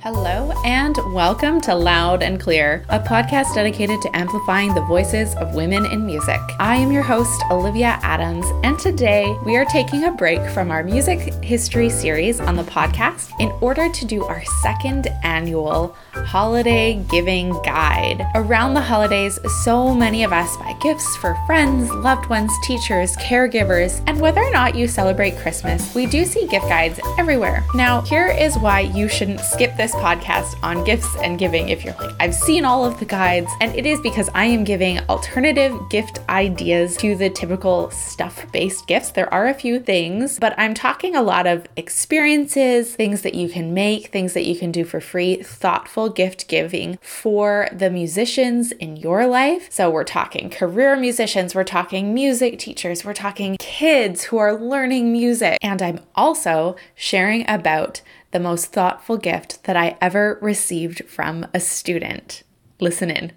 Hello, and welcome to Loud and Clear, a podcast dedicated to amplifying the voices of women in music. I am your host, Olivia Adams, and today we are taking a break from our music history series on the podcast in order to do our second annual holiday giving guide. Around the holidays, so many of us buy gifts for friends, loved ones, teachers, caregivers, and whether or not you celebrate Christmas, we do see gift guides everywhere. Now, here is why you shouldn't skip this podcast on gifts and giving if you're like, I've seen all of the guides, and it is because I am giving alternative gift ideas to the typical stuff based gifts. There are a few things, but I'm talking a lot of experiences, things that you can make, things that you can do for free, thoughtful gift giving for the musicians in your life. So we're talking career musicians, we're talking music teachers, we're talking kids who are learning music. And I'm also sharing about the most thoughtful gift that I ever received from a student. Listen in.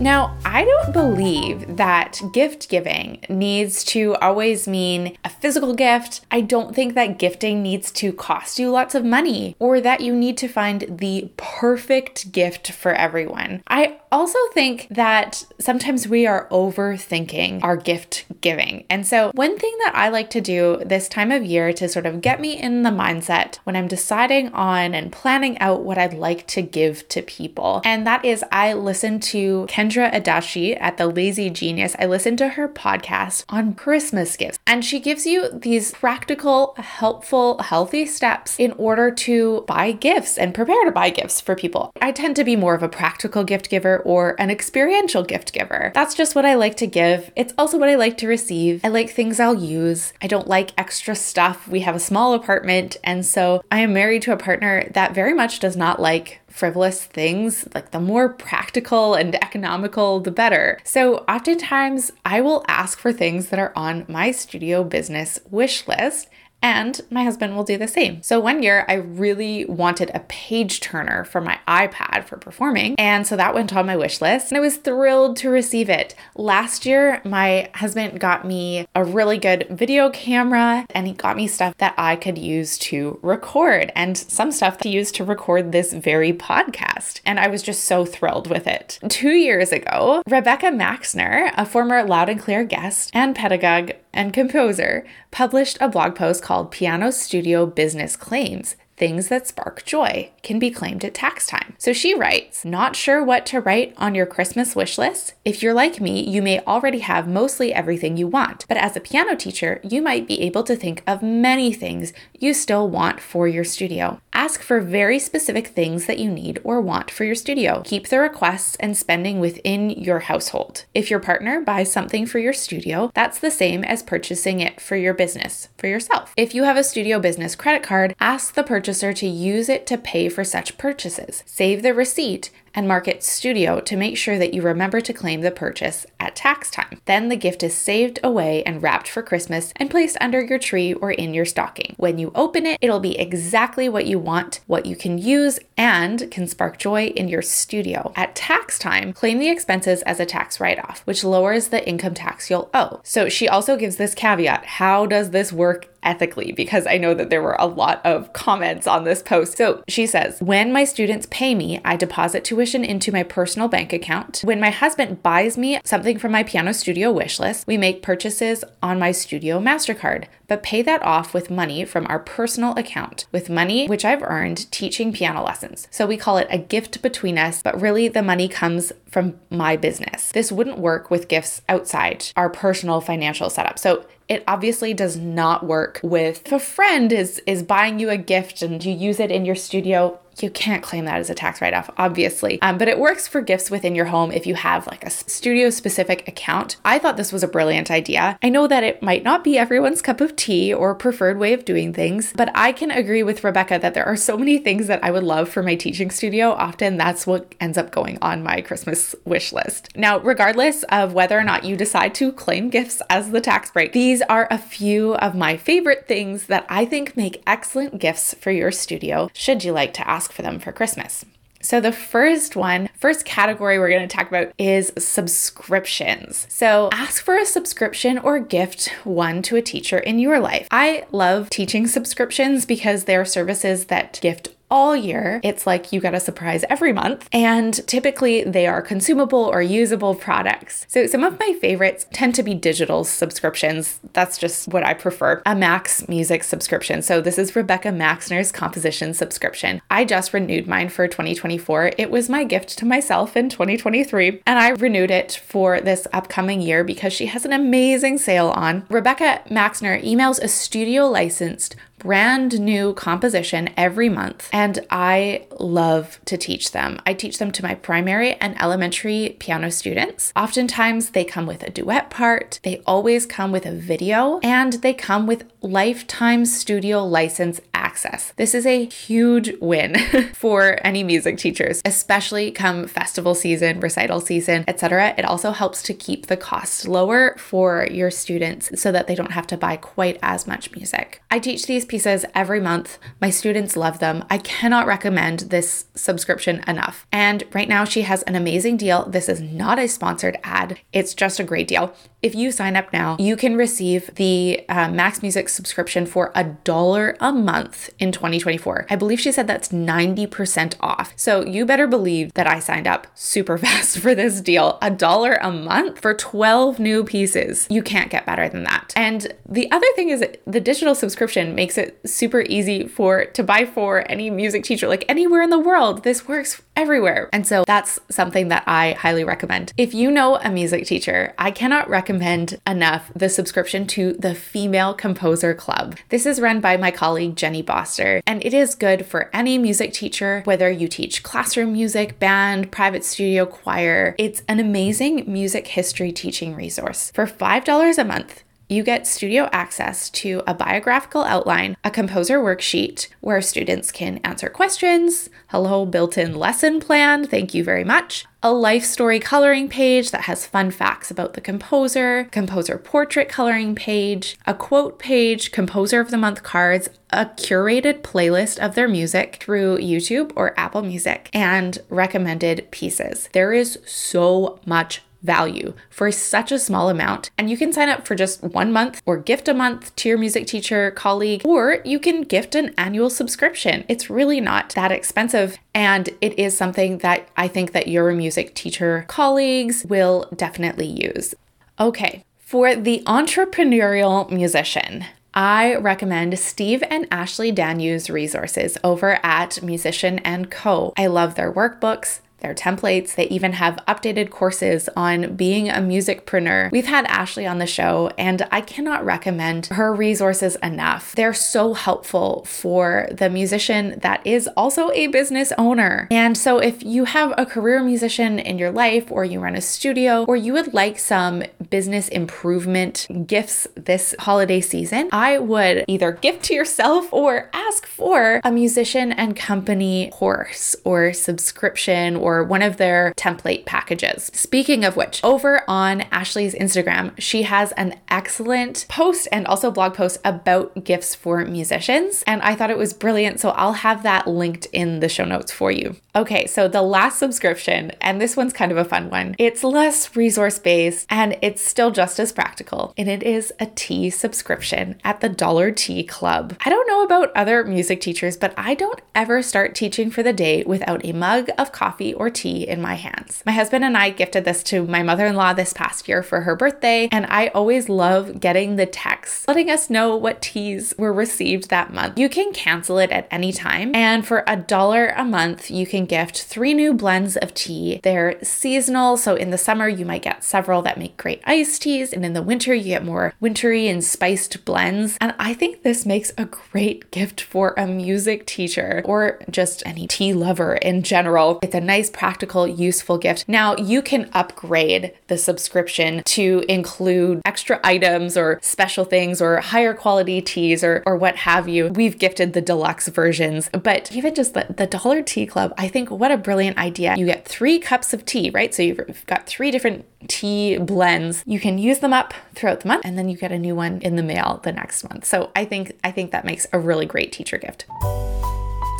Now, I don't believe that gift giving needs to always mean a physical gift. I don't think that gifting needs to cost you lots of money or that you need to find the perfect gift for everyone. I also think that sometimes we are overthinking our gift giving. And so, one thing that I like to do this time of year to sort of get me in the mindset when I'm deciding on and planning out what I'd like to give to people, and that is I listen to Kendra Adachi at The Lazy Genius. I listen to her podcast on Christmas gifts, and she gives you these practical, helpful, healthy steps in order to buy gifts and prepare to buy gifts for people. I tend to be more of a practical gift giver or an experiential gift giver. That's just what I like to give. It's also what I like to receive. I like things I'll use. I don't like extra stuff. We have a small apartment, and so I am married to a partner that very much does not like frivolous things. Like the more practical and economical, the better. So oftentimes I will ask for things that are on my studio business wish list and my husband will do the same. So one year I really wanted a page turner for my iPad for performing. And so that went on my wish list and I was thrilled to receive it. Last year, my husband got me a really good video camera and he got me stuff that I could use to record and some stuff to use to record this very podcast. And I was just so thrilled with it. Two years ago, Rebekah Maxner, a former Loud and Clear guest and pedagogue, and composer, published a blog post called Piano Studio Business Claims things that spark joy can be claimed at tax time. So she writes, Not sure what to write on your Christmas wish list? If you're like me, you may already have mostly everything you want, but as a piano teacher, you might be able to think of many things you still want for your studio. Ask for very specific things that you need or want for your studio. Keep the requests and spending within your household. If your partner buys something for your studio, that's the same as purchasing it for your business, for yourself. If you have a studio business credit card, ask the purchaser to use it to pay for such purchases. Save the receipt and mark it studio to make sure that you remember to claim the purchase at tax time. Then the gift is saved away and wrapped for Christmas and placed under your tree or in your stocking. When you open it, it'll be exactly what you want, what you can use, and can spark joy in your studio. At tax time, claim the expenses as a tax write off, which lowers the income tax you'll owe. So she also gives this caveat how does this work ethically because I know that there were a lot of comments on this post. So she says, When my students pay me, I deposit tuition into my personal bank account. When my husband buys me something from my piano studio wish list, we make purchases on my studio MasterCard, but pay that off with money from our personal account, with money which I've earned teaching piano lessons. So we call it a gift between us, but really the money comes from my business. This wouldn't work with gifts outside our personal financial setup. So it obviously does not work with if a friend is is buying you a gift and you use it in your studio you can't claim that as a tax write off, obviously. Um, but it works for gifts within your home if you have like a studio specific account. I thought this was a brilliant idea. I know that it might not be everyone's cup of tea or preferred way of doing things, but I can agree with Rebekah that there are so many things that I would love for my teaching studio. Often that's what ends up going on my Christmas wish list. Now, regardless of whether or not you decide to claim gifts as the tax break, these are a few of my favorite things that I think make excellent gifts for your studio should you like to ask ask for them for Christmas. So, the first one, first category we're going to talk about is subscriptions. So, ask for a subscription or gift one to a teacher in your life. I love teaching subscriptions because they're services that gift all year. It's like you get a surprise every month, and typically they are consumable or usable products. So some of my favorites tend to be digital subscriptions. That's just what I prefer. A MaxMusic subscription. So this is Rebekah Maxner's composition subscription. I just renewed mine for 2024. It was my gift to myself in 2023, and I renewed it for this upcoming year because she has an amazing sale on. Rebekah Maxner emails a studio licensed brand new composition every month, and I love to teach them. I teach them to my primary and elementary piano students. Oftentimes, they come with a duet part, they always come with a video, and they come with lifetime studio license access. This is a huge win for any music teachers, especially come festival season, recital season, etc. It also helps to keep the cost lower for your students so that they don't have to buy quite as much music. I teach these pieces every month. My students love them. I cannot recommend this subscription enough. And right now, she has an amazing deal. This is not a sponsored ad, it's just a great deal. If you sign up now, you can receive the uh, MaxMusic subscription for a dollar a month in 2024. I believe she said that's 90% off. So you better believe that I signed up super fast for this deal. A dollar a month for 12 new pieces. You can't get better than that. And the other thing is the digital subscription makes it super easy for to buy for any music teacher like anywhere in the world. This works everywhere. And so that's something that I highly recommend. If you know a music teacher, I cannot recommend enough the subscription to the Female Composer Club. This is run by my colleague Jenny Boster, and it is good for any music teacher, whether you teach classroom music, band, private studio, choir. It's an amazing music history teaching resource. For $5 a month, you get studio access to a biographical outline, a composer worksheet where students can answer questions, hello built in lesson plan, thank you very much, a life story coloring page that has fun facts about the composer, composer portrait coloring page, a quote page, composer of the month cards, a curated playlist of their music through YouTube or Apple Music, and recommended pieces. There is so much value for such a small amount. And you can sign up for just one month or gift a month to your music teacher colleague, or you can gift an annual subscription. It's really not that expensive. And it is something that I think that your music teacher colleagues will definitely use. Okay, for the entrepreneurial musician, I recommend Steve and Ashley Danyew's resources over at Musician and Co. I love their workbooks their templates. They even have updated courses on being a musicpreneur. We've had Ashley on the show, and I cannot recommend her resources enough. They're so helpful for the musician that is also a business owner. And so, if you have a career musician in your life, or you run a studio, or you would like some business improvement gifts this holiday season, I would either gift to yourself or ask for a musician and company course or subscription or or one of their template packages. Speaking of which, over on Ashley's Instagram, she has an excellent post and also blog post about gifts for musicians. And I thought it was brilliant. So I'll have that linked in the show notes for you. Okay, so the last subscription, and this one's kind of a fun one. It's less resource based and it's still just as practical. And it is a tea subscription at the Dollar Tea Club. I don't know about other music teachers, but I don't ever start teaching for the day without a mug of coffee or tea in my hands. My husband and I gifted this to my mother in law this past year for her birthday, and I always love getting the text letting us know what teas were received that month. You can cancel it at any time, and for a dollar a month, you can gift three new blends of tea. They're seasonal, so in the summer, you might get several that make great iced teas, and in the winter, you get more wintry and spiced blends. And I think this makes a great gift for a music teacher or just any tea lover in general. It's a nice practical, useful gift. Now, you can upgrade the subscription to include extra items or special things or higher quality teas or, or what have you. We've gifted the deluxe versions, but even just the, the Dollar Tea Club, I think what a brilliant idea. You get three cups of tea, right? So you've got three different tea blends. You can use them up throughout the month and then you get a new one in the mail the next month. So I think I think that makes a really great teacher gift.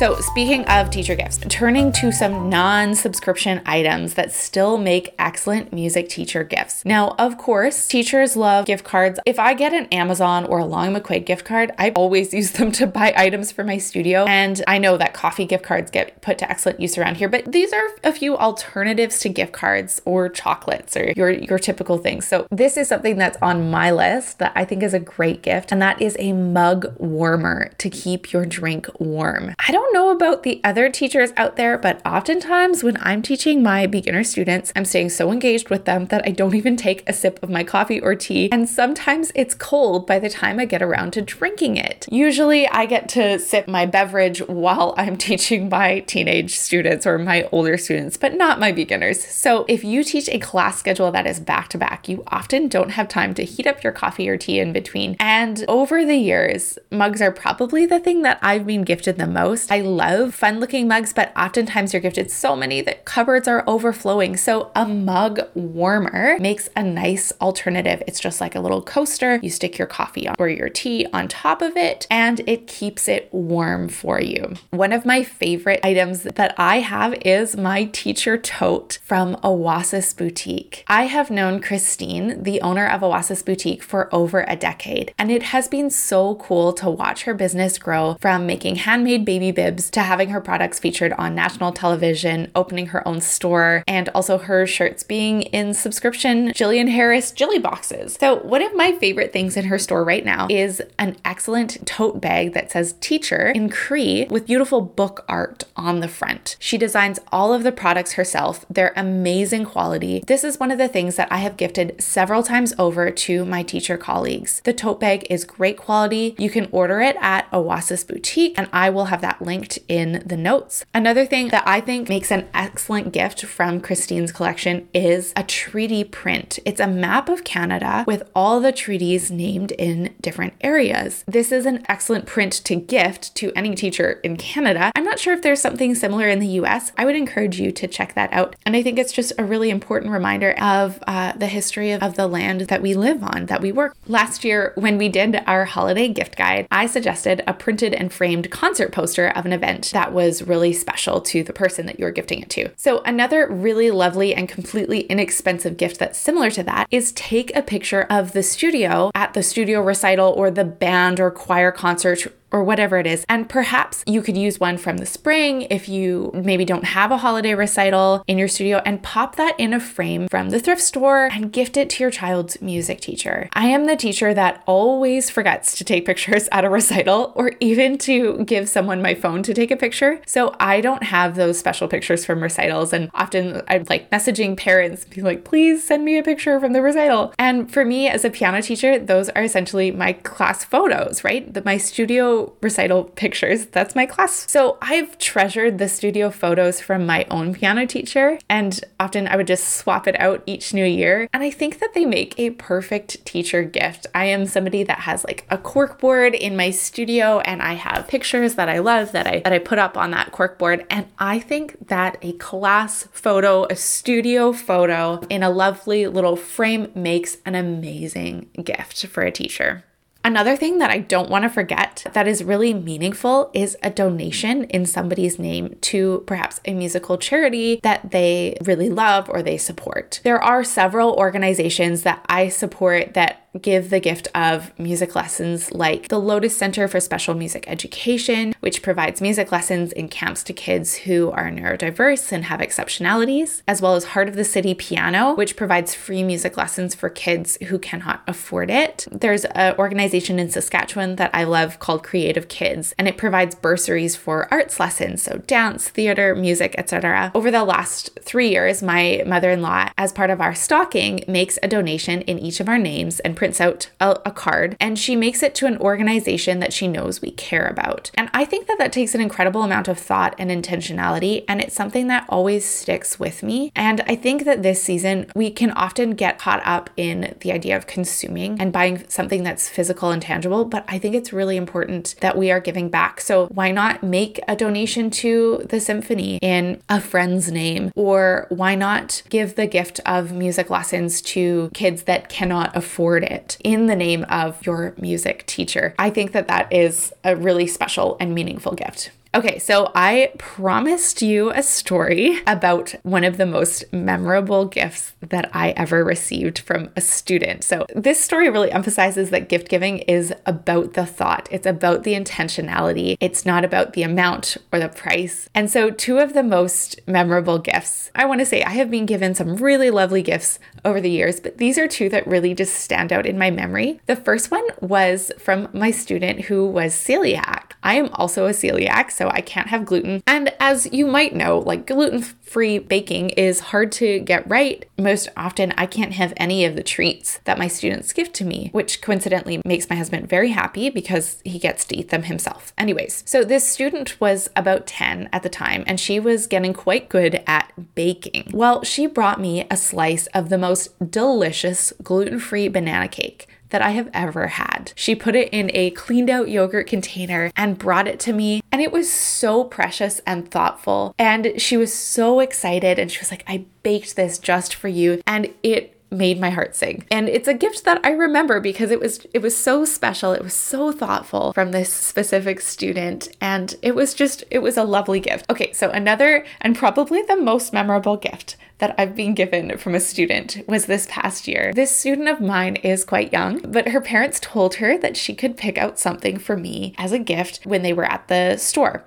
So, speaking of teacher gifts, turning to some non subscription items that still make excellent music teacher gifts. Now, of course, teachers love gift cards. If I get an Amazon or a Long McQuaid gift card, I always use them to buy items for my studio. And I know that coffee gift cards get put to excellent use around here, but these are a few alternatives to gift cards or chocolates or your, your typical things. So, this is something that's on my list that I think is a great gift, and that is a mug warmer to keep your drink warm. I don't know about the other teachers out there, but oftentimes when I'm teaching my beginner students, I'm staying so engaged with them that I don't even take a sip of my coffee or tea. And sometimes it's cold by the time I get around to drinking it. Usually I get to sip my beverage while I'm teaching my teenage students or my older students, but not my beginners. So if you teach a class schedule that is back to back, you often don't have time to heat up your coffee or tea in between. And over the years, mugs are probably the thing that I've been gifted the most. I love fun looking mugs, but oftentimes you're gifted so many that cupboards are overflowing. So a mug warmer makes a nice alternative. It's just like a little coaster. You stick your coffee or your tea on top of it and it keeps it warm for you. One of my favorite items that I have is my teacher tote from Oasis Boutique. I have known Christine, the owner of Oasis Boutique, for over a decade, and it has been so cool to watch her business grow from making handmade baby bibs to having her products featured on national television, opening her own store, and also her shirts being in subscription Jillian Harris Jilly boxes. So, one of my favorite things in her store right now is an excellent tote bag that says teacher in Cree with beautiful book art on the front. She designs all of the products herself, they're amazing quality. This is one of the things that I have gifted several times over to my teacher colleagues. The tote bag is great quality. You can order it at Oasis Boutique, and I will have that linked in the notes. Another thing that I think makes an excellent gift from Christine's collection is a treaty print. It's a map of Canada with all the treaties named in different areas. This is an excellent print to gift to any teacher in Canada. I'm not sure if there's something similar in the US. I would encourage you to check that out. And I think it's just a really important reminder of uh, the history of, of the land that we live on, that we work. Last year, when we did our holiday gift guide, I suggested a printed and framed concert poster of an event that was really special to the person that you're gifting it to. So, another really lovely and completely inexpensive gift that's similar to that is take a picture of the studio at the studio recital or the band or choir concert or whatever it is. And perhaps you could use one from the spring if you maybe don't have a holiday recital in your studio and pop that in a frame from the thrift store and gift it to your child's music teacher. I am the teacher that always forgets to take pictures at a recital or even to give someone my phone to take a picture. So I don't have those special pictures from recitals. And often I'm like messaging parents, be like, please send me a picture from the recital. And for me as a piano teacher, those are essentially my class photos, right? The, my studio recital pictures. That's my class. So I've treasured the studio photos from my own piano teacher, and often I would just swap it out each new year. And I think that they make a perfect teacher gift. I am somebody that has like a cork board in my studio, and I have pictures that I love that I that I put up on that cork board. And I think that a class photo, a studio photo in a lovely little frame makes an amazing gift for a teacher. Another thing that I don't want to forget that is really meaningful is a donation in somebody's name to perhaps a musical charity that they really love or they support. There are several organizations that I support that give the gift of music lessons like the Lotus Center for Special Music Education, which provides music lessons in camps to kids who are neurodiverse and have exceptionalities, as well as Heart of the City Piano, which provides free music lessons for kids who cannot afford it. There's an organization in Saskatchewan that I love called Creative Kids, and it provides bursaries for arts lessons, so dance, theater, music, etc. Over the last three years, my mother in law, as part of our stocking, makes a donation in each of our names and prints out a, a, card and she makes it to an organization that she knows we care about. And I think that that takes an incredible amount of thought and intentionality, and it's something that always sticks with me. And I think that this season we can often get caught up in the idea of consuming and buying something that's physical and tangible, but I think it's really important that we are giving back. So why not make a donation to the symphony in a friend's name? Or why not give the gift of music lessons to kids that cannot afford it? in the name of your music teacher. I think that that is a really special and meaningful gift. Okay, so I promised you a story about one of the most memorable gifts that I ever received from a student. So, this story really emphasizes that gift giving is about the thought, it's about the intentionality, it's not about the amount or the price. And so, two of the most memorable gifts, I want to say I have been given some really lovely gifts over the years, but these are two that really just stand out in my memory. The first one was from my student who was celiac. I am also a celiac, so I can't have gluten. And as you might know, like gluten free baking is hard to get right. Most often, I can't have any of the treats that my students give to me, which coincidentally makes my husband very happy because he gets to eat them himself. Anyways, so this student was about 10 at the time and she was getting quite good at baking. Well, she brought me a slice of the most delicious gluten free banana cake that I have ever had. She put it in a cleaned out yogurt container and brought it to me. And it was so precious and thoughtful. And she was so excited. And she was like, I baked this just for you. And it made my heart sing. And it's a gift that I remember because it was it was so special. It was so thoughtful from this specific student and it was just it was a lovely gift. Okay, so another and probably the most memorable gift that I've been given from a student was this past year. This student of mine is quite young, but her parents told her that she could pick out something for me as a gift when they were at the store.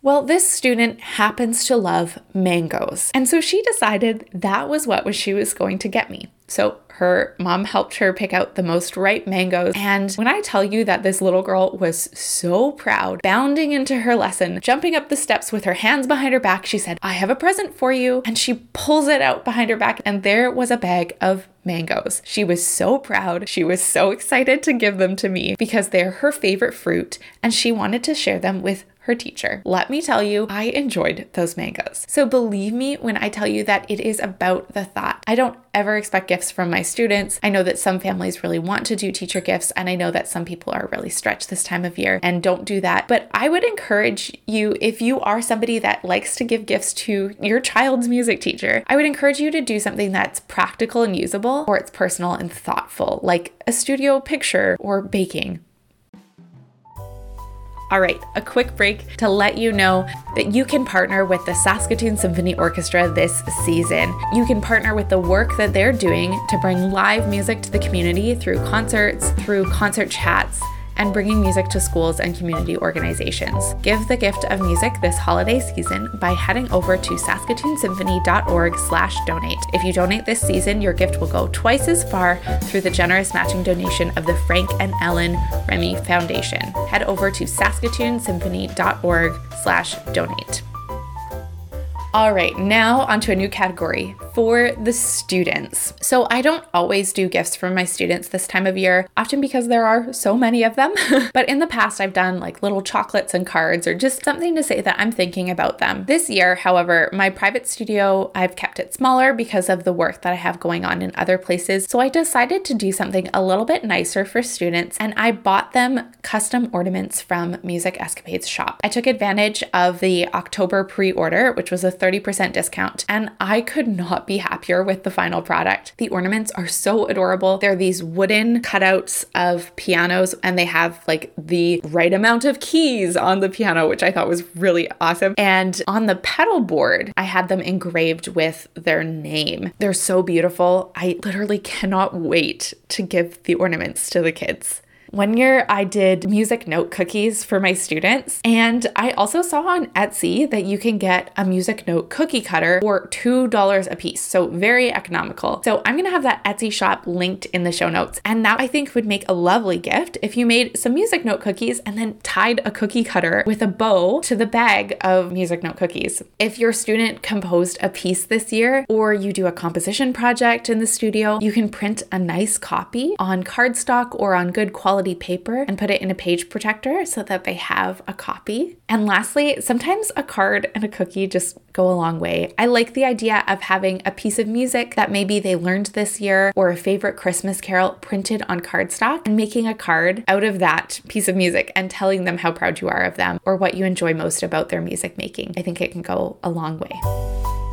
Well, this student happens to love mangoes. And so she decided that was what she was going to get me. So her mom helped her pick out the most ripe mangoes. And when I tell you that this little girl was so proud, bounding into her lesson, jumping up the steps with her hands behind her back, she said, I have a present for you. And she pulls it out behind her back, and there was a bag of mangoes. She was so proud. She was so excited to give them to me because they're her favorite fruit, and she wanted to share them with her teacher. Let me tell you, I enjoyed those mangoes. So believe me when I tell you that it is about the thought. I don't ever expect gifts from my students. I know that some families really want to do teacher gifts, and I know that some people are really stretched this time of year and don't do that. But I would encourage you, if you are somebody that likes to give gifts to your child's music teacher, I would encourage you to do something that's practical and usable or it's personal and thoughtful, like a studio picture or baking all right, a quick break to let you know that you can partner with the Saskatoon Symphony Orchestra this season. You can partner with the work that they're doing to bring live music to the community through concerts, through concert chats and bringing music to schools and community organizations. Give the gift of music this holiday season by heading over to saskatoonsymphony.org slash donate. If you donate this season, your gift will go twice as far through the generous matching donation of the Frank and Ellen Remai Foundation. Head over to saskatoonsymphony.org slash donate. All right, now onto a new category for the students. So, I don't always do gifts for my students this time of year, often because there are so many of them. but in the past, I've done like little chocolates and cards or just something to say that I'm thinking about them. This year, however, my private studio, I've kept it smaller because of the work that I have going on in other places. So, I decided to do something a little bit nicer for students and I bought them custom ornaments from Music Escapades shop. I took advantage of the October pre order, which was a 30% discount, and I could not be happier with the final product. The ornaments are so adorable. They're these wooden cutouts of pianos, and they have like the right amount of keys on the piano, which I thought was really awesome. And on the pedal board, I had them engraved with their name. They're so beautiful. I literally cannot wait to give the ornaments to the kids. One year I did music note cookies for my students, and I also saw on Etsy that you can get a music note cookie cutter for $2 a piece. So very economical. So I'm gonna have that Etsy shop linked in the show notes. And that I think would make a lovely gift if you made some music note cookies and then tied a cookie cutter with a bow to the bag of music note cookies. If your student composed a piece this year, or you do a composition project in the studio, you can print a nice copy on cardstock or on good quality quality paper and put it in a page protector so that they have a copy. And lastly, sometimes a card and a cookie just go a long way. I like the idea of having a piece of music that maybe they learned this year or a favorite Christmas carol printed on cardstock and making a card out of that piece of music and telling them how proud you are of them or what you enjoy most about their music making. I think it can go a long way.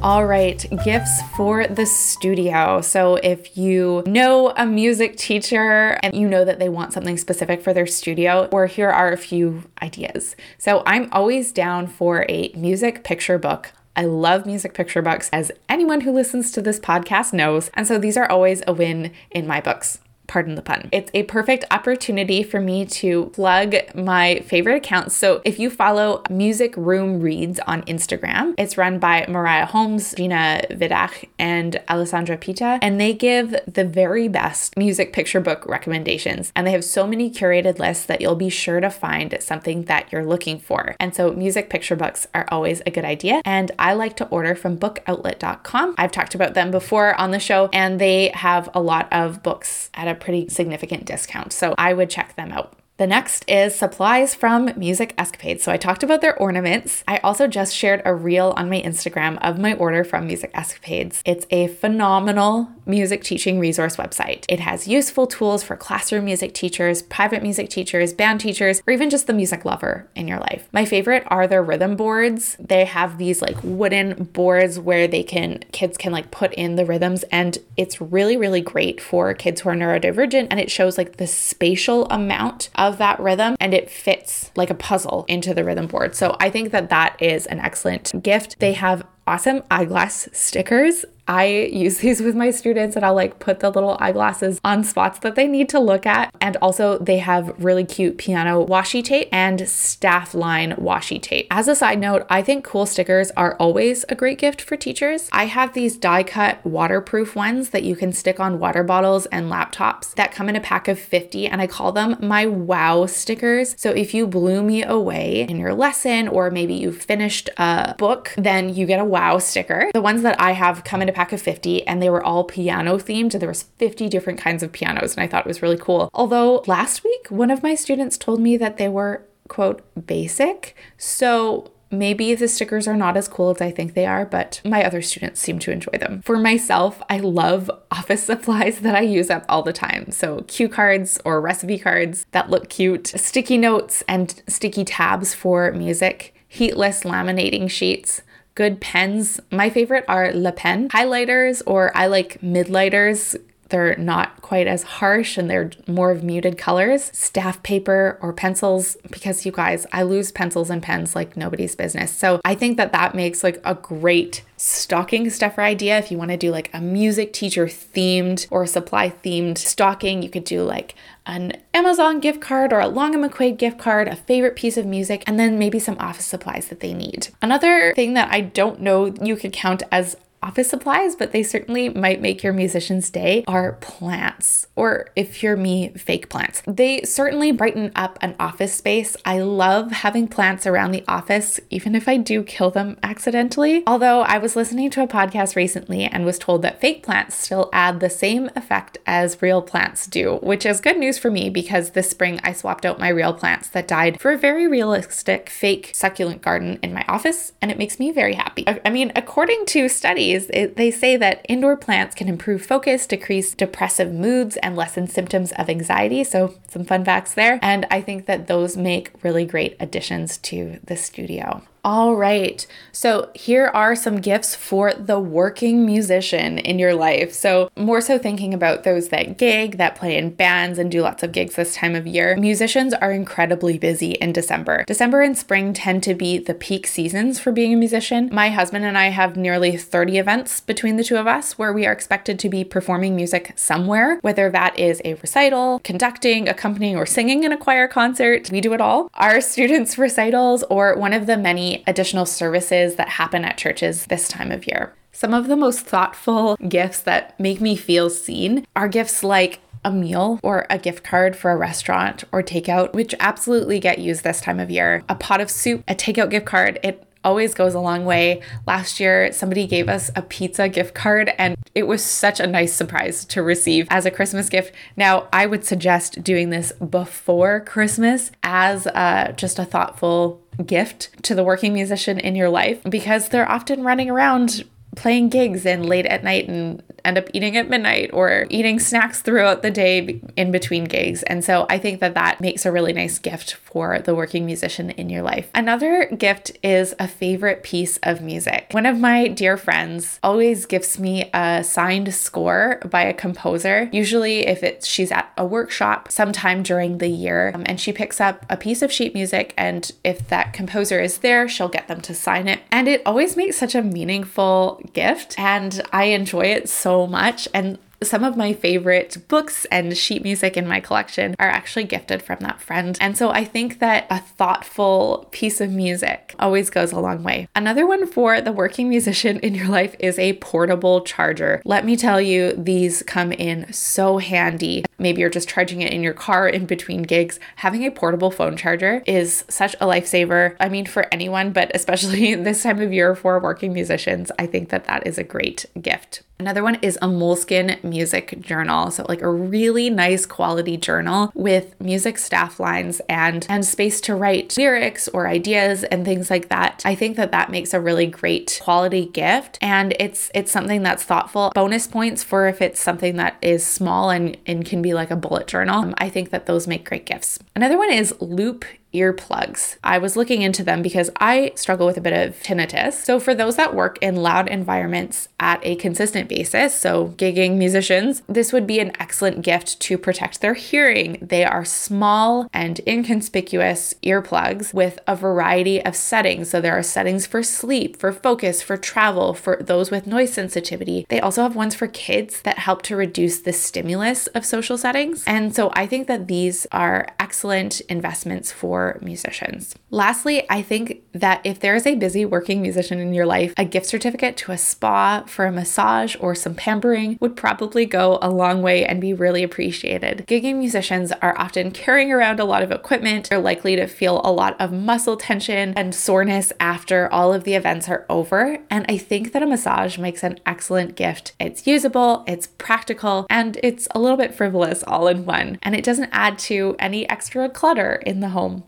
All right, gifts for the studio. So, if you know a music teacher and you know that they want something specific for their studio, or here are a few ideas. So, I'm always down for a music picture book I love music picture books, as anyone who listens to this podcast knows. And so these are always a win in my books pardon the pun. It's a perfect opportunity for me to plug my favorite accounts. So if you follow Music Room Reads on Instagram, it's run by Mariah Holmes, Gina Vidach, and Alessandra Pita, and they give the very best music picture book recommendations. And they have so many curated lists that you'll be sure to find something that you're looking for. And so music picture books are always a good idea. And I like to order from bookoutlet.com. I've talked about them before on the show, and they have a lot of books at a pretty significant discount. So I would check them out. The next is supplies from Music Escapades. So I talked about their ornaments. I also just shared a reel on my Instagram of my order from Music Escapades. It's a phenomenal music teaching resource website. It has useful tools for classroom music teachers, private music teachers, band teachers, or even just the music lover in your life. My favorite are their rhythm boards. They have these like wooden boards where they can kids can like put in the rhythms and it's really really great for kids who are neurodivergent and it shows like the spatial amount of of that rhythm and it fits like a puzzle into the rhythm board. So I think that that is an excellent gift. They have awesome eyeglass stickers. I use these with my students and I'll like put the little eyeglasses on spots that they need to look at. And also, they have really cute piano washi tape and staff line washi tape. As a side note, I think cool stickers are always a great gift for teachers. I have these die cut waterproof ones that you can stick on water bottles and laptops that come in a pack of 50, and I call them my wow stickers. So if you blew me away in your lesson, or maybe you finished a book, then you get a wow sticker. The ones that I have come in a pack of 50 and they were all piano themed. And there was 50 different kinds of pianos and I thought it was really cool. Although last week one of my students told me that they were quote basic. So Maybe the stickers are not as cool as I think they are, but my other students seem to enjoy them. For myself, I love office supplies that I use up all the time. So, cue cards or recipe cards that look cute, sticky notes and sticky tabs for music, heatless laminating sheets, good pens. My favorite are Le Pen highlighters, or I like Mildliners they're not quite as harsh and they're more of muted colors. Staff paper or pencils, because you guys, I lose pencils and pens like nobody's business. So I think that that makes like a great stocking stuffer idea. If you want to do like a music teacher themed or supply themed stocking, you could do like an Amazon gift card or a Long and McQuaid gift card, a favorite piece of music, and then maybe some office supplies that they need. Another thing that I don't know you could count as office supplies, but they certainly might make your musician's day, are plants, or if you're me, fake plants. They certainly brighten up an office space. I love having plants around the office, even if I do kill them accidentally. Although I was listening to a podcast recently and was told that fake plants still add the same effect as real plants do, which is good news for me because this spring I swapped out my real plants that died for a very realistic fake succulent garden in my office, and it makes me very happy. I mean, according to studies, studies, it, they say that indoor plants can improve focus, decrease depressive moods, and lessen symptoms of anxiety. So, some fun facts there. And I think that those make really great additions to the studio. All right. So here are some gifts for the working musician in your life. So, more so thinking about those that gig, that play in bands, and do lots of gigs this time of year. Musicians are incredibly busy in December. December and spring tend to be the peak seasons for being a musician. My husband and I have nearly 30 events between the two of us where we are expected to be performing music somewhere, whether that is a recital, conducting, accompanying, or singing in a choir concert. We do it all. Our students' recitals, or one of the many additional services that happen at churches this time of year. Some of the most thoughtful gifts that make me feel seen are gifts like a meal or a gift card for a restaurant or takeout, which absolutely get used this time of year. A pot of soup, a takeout gift card, it always goes a long way. Last year, somebody gave us a pizza gift card, and it was such a nice surprise to receive as a Christmas gift. Now, I would suggest doing this before Christmas as uh, just a thoughtful gift to the working musician in your life because they're often running around playing gigs and late at night and end up eating at midnight or eating snacks throughout the day in between gigs. And so I think that that makes a really nice gift for the working musician in your life. Another gift is a favorite piece of music. One of my dear friends always gifts me a signed score by a composer. Usually, if it's she's at a workshop sometime during the year um, and she picks up a piece of sheet music, and if that composer is there, she'll get them to sign it. And it always makes such a meaningful gift, and I enjoy it so much. And some of my favorite books and sheet music in my collection are actually gifted from that friend. And so I think that a thoughtful piece of music always goes a long way. Another one for the working musician in your life is a portable charger. Let me tell you, these come in so handy. Maybe you're just charging it in your car in between gigs. Having a portable phone charger is such a lifesaver. I mean, for anyone, but especially this time of year for working musicians, I think that that is a great gift. Another one is a Moleskine music journal. So like a really nice quality journal with music staff lines and and space to write lyrics or ideas and things like that. I think that that makes a really great quality gift and it's it's something that's thoughtful. Bonus points for if it's something that is small and and can be like a bullet journal. Um, I think that those make great gifts. Another one is Loop earplugs. I was looking into them because I struggle with a bit of tinnitus. So, for those that work in loud environments at a consistent basis, so gigging musicians, this would be an excellent gift to protect their hearing. They are small and inconspicuous earplugs with a variety of settings. So, there are settings for sleep, for focus, for travel, for those with noise sensitivity. They also have ones for kids that help to reduce the stimulus of social settings. And so, I think that these are excellent investments for for musicians. Lastly, I think that if there is a busy working musician in your life, a gift certificate to a spa for a massage or some pampering would probably go a long way and be really appreciated. Gigging musicians are often carrying around a lot of equipment. They're likely to feel a lot of muscle tension and soreness after all of the events are over. And I think that a massage makes an excellent gift. It's usable, it's practical, and it's a little bit frivolous all in one. And it doesn't add to any extra clutter in the home.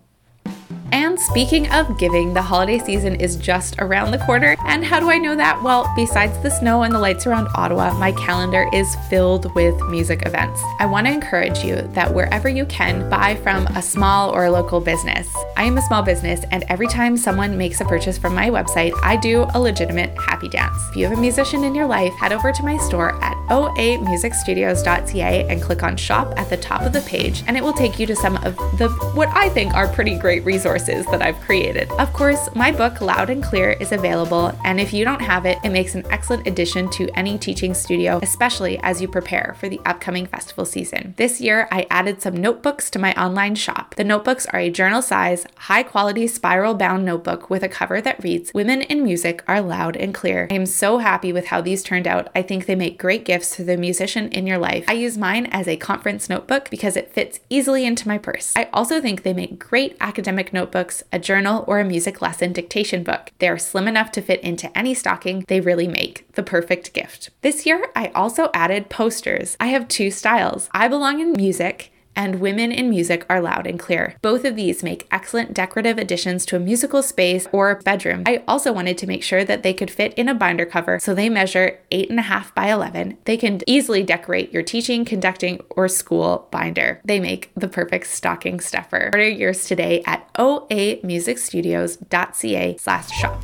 And speaking of giving, the holiday season is just around the corner. And how do I know that? Well, besides the snow and the lights around Ottawa, my calendar is filled with music events. I want to encourage you that wherever you can, buy from a small or a local business. I am a small business, and every time someone makes a purchase from my website, I do a legitimate happy dance. If you have a musician in your life, head over to my store at oamusicstudios.ca and click on shop at the top of the page, and it will take you to some of the what I think are pretty great resources that I've created. Of course, my book Loud and Clear is available, and if you don't have it, it makes an excellent addition to any teaching studio, especially as you prepare for the upcoming festival season. This year, I added some notebooks to my online shop. The notebooks are a journal size, high quality spiral bound notebook with a cover that reads Women in Music Are Loud and Clear. I am so happy with how these turned out. I think they make great gifts gifts to the musician in your life. I use mine as a conference notebook because it fits easily into my purse. I also think they make great academic notebooks, a journal, or a music lesson dictation book. They are slim enough to fit into any stocking. They really make the perfect gift. This year, I also added posters. I have two styles. I belong in music and Women in Music are loud and clear. Both of these make excellent decorative additions to a musical space or bedroom. I also wanted to make sure that they could fit in a binder cover, so they measure 8.5 by 11. They can easily decorate your teaching, conducting, or school binder. They make the perfect stocking stuffer. Order yours today at oamusicstudios.ca slash shop.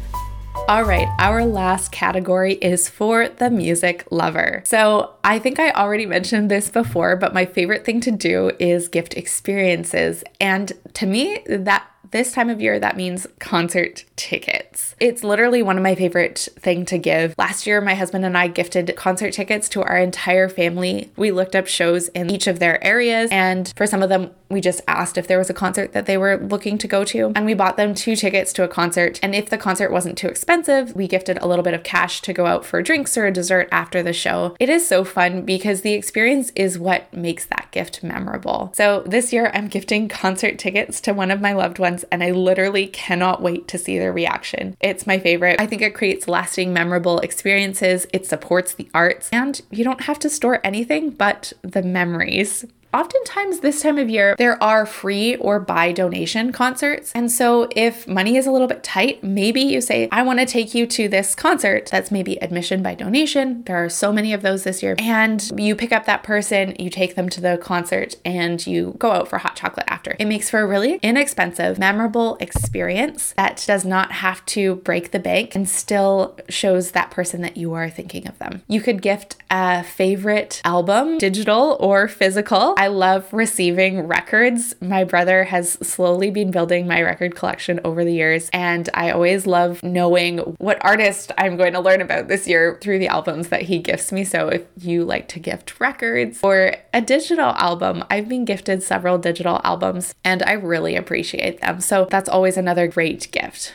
All right, our last category is for the music lover. So I think I already mentioned this before, but my favorite thing to do is gift experiences. And to me, that this time of year, that means concert tickets. It's literally one of my favorite thing to give. Last year, my husband and I gifted concert tickets to our entire family. We looked up shows in each of their areas, and for some of them, we just asked if there was a concert that they were looking to go to, and we bought them two tickets to a concert. And if the concert wasn't too expensive, we gifted a little bit of cash to go out for drinks or a dessert after the show. It is so fun because the experience is what makes that gift memorable. So this year, I'm gifting concert tickets to one of my loved ones, and I literally cannot wait to see their reaction. It's my favorite. I think it creates lasting, memorable experiences, it supports the arts, and you don't have to store anything but the memories oftentimes this time of year, there are free or by donation concerts. And so if money is a little bit tight, maybe you say, I want to take you to this concert that's maybe admission by donation. There are so many of those this year. And you pick up that person, you take them to the concert, and you go out for hot chocolate after. It makes for a really inexpensive, memorable experience that does not have to break the bank and still shows that person that you are thinking of them. You could gift a favorite album, digital or physical. I love receiving records. My brother has slowly been building my record collection over the years, and I always love knowing what artist I'm going to learn about this year through the albums that he gifts me. So if you like to gift records or a digital album, I've been gifted several digital albums and I really appreciate them. So that's always another great gift.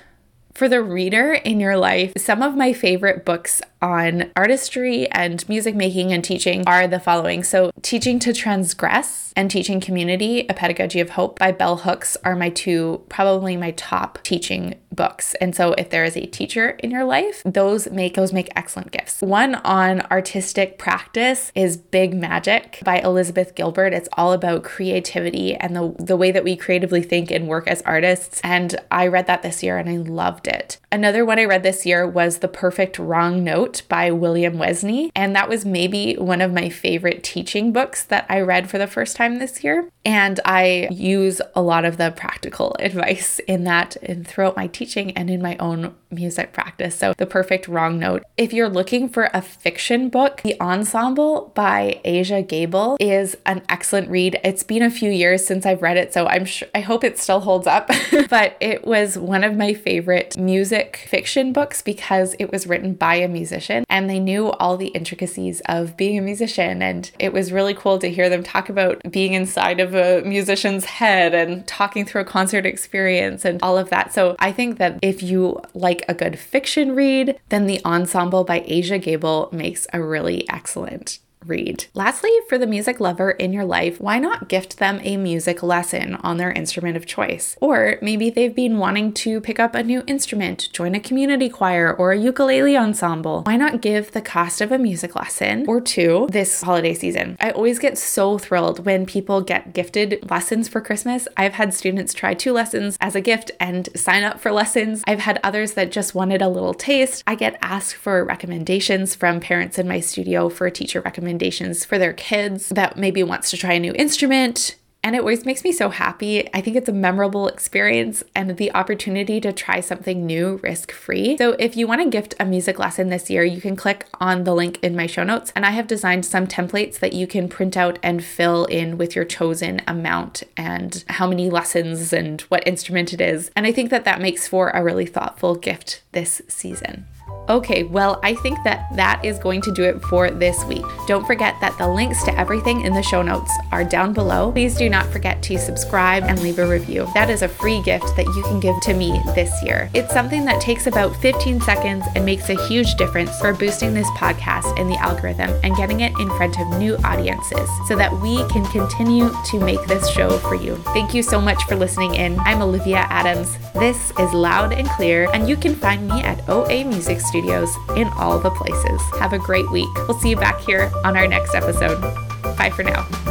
For the reader in your life, some of my favorite books on artistry and music making and teaching are the following. So, Teaching to Transgress and Teaching Community, A Pedagogy of Hope by Bell Hooks are my two, probably my top teaching books. And so, if there is a teacher in your life, those make those make excellent gifts. One on artistic practice is Big Magic by Elizabeth Gilbert. It's all about creativity and the, the way that we creatively think and work as artists. And I read that this year and I loved it. Another one I read this year was The Perfect Wrong Note by William Westney. And that was maybe one of my favorite teaching books that I read for the first time this year. And I use a lot of the practical advice in that and throughout my teaching and in my own music practice. So, The Perfect Wrong Note. If you're looking for a fiction book, The Ensemble by Aja Gabel is an excellent read. It's been a few years since I've read it, so I'm sure I hope it still holds up. but it was one of my favorite music fiction books because it was written by a musician and they knew all the intricacies of being a musician. And it was really cool to hear them talk about being inside of a musician's head and talking through a concert experience and all of that. So I think that if you like a good fiction read, then The Ensemble by Aja Gabel makes a really excellent read. Lastly, for the music lover in your life, why not gift them a music lesson on their instrument of choice? Or maybe they've been wanting to pick up a new instrument, join a community choir, or a ukulele ensemble. Why not give the cost of a music lesson or two this holiday season? I always get so thrilled when people get gifted lessons for Christmas. I've had students try two lessons as a gift and sign up for lessons. I've had others that just wanted a little taste. I get asked for recommendations from parents in my studio for a teacher recommendation recommendations for their kids that maybe wants to try a new instrument. And it always makes me so happy. I think it's a memorable experience and the opportunity to try something new risk free. So, if you want to gift a music lesson this year, you can click on the link in my show notes. And I have designed some templates that you can print out and fill in with your chosen amount and how many lessons and what instrument it is. And I think that that makes for a really thoughtful gift this season. Okay, well, I think that that is going to do it for this week. Don't forget that the links to everything in the show notes are down below. Please do not forget to subscribe and leave a review. That is a free gift that you can give to me this year. It's something that takes about 15 seconds and makes a huge difference for boosting this podcast in the algorithm and getting it in front of new audiences so that we can continue to make this show for you. Thank you so much for listening in. I'm Olivia Adams. This is Loud and Clear, and you can find me at OA Music Studios in all the places. Have a great week. We'll see you back here on our next episode. Bye for now.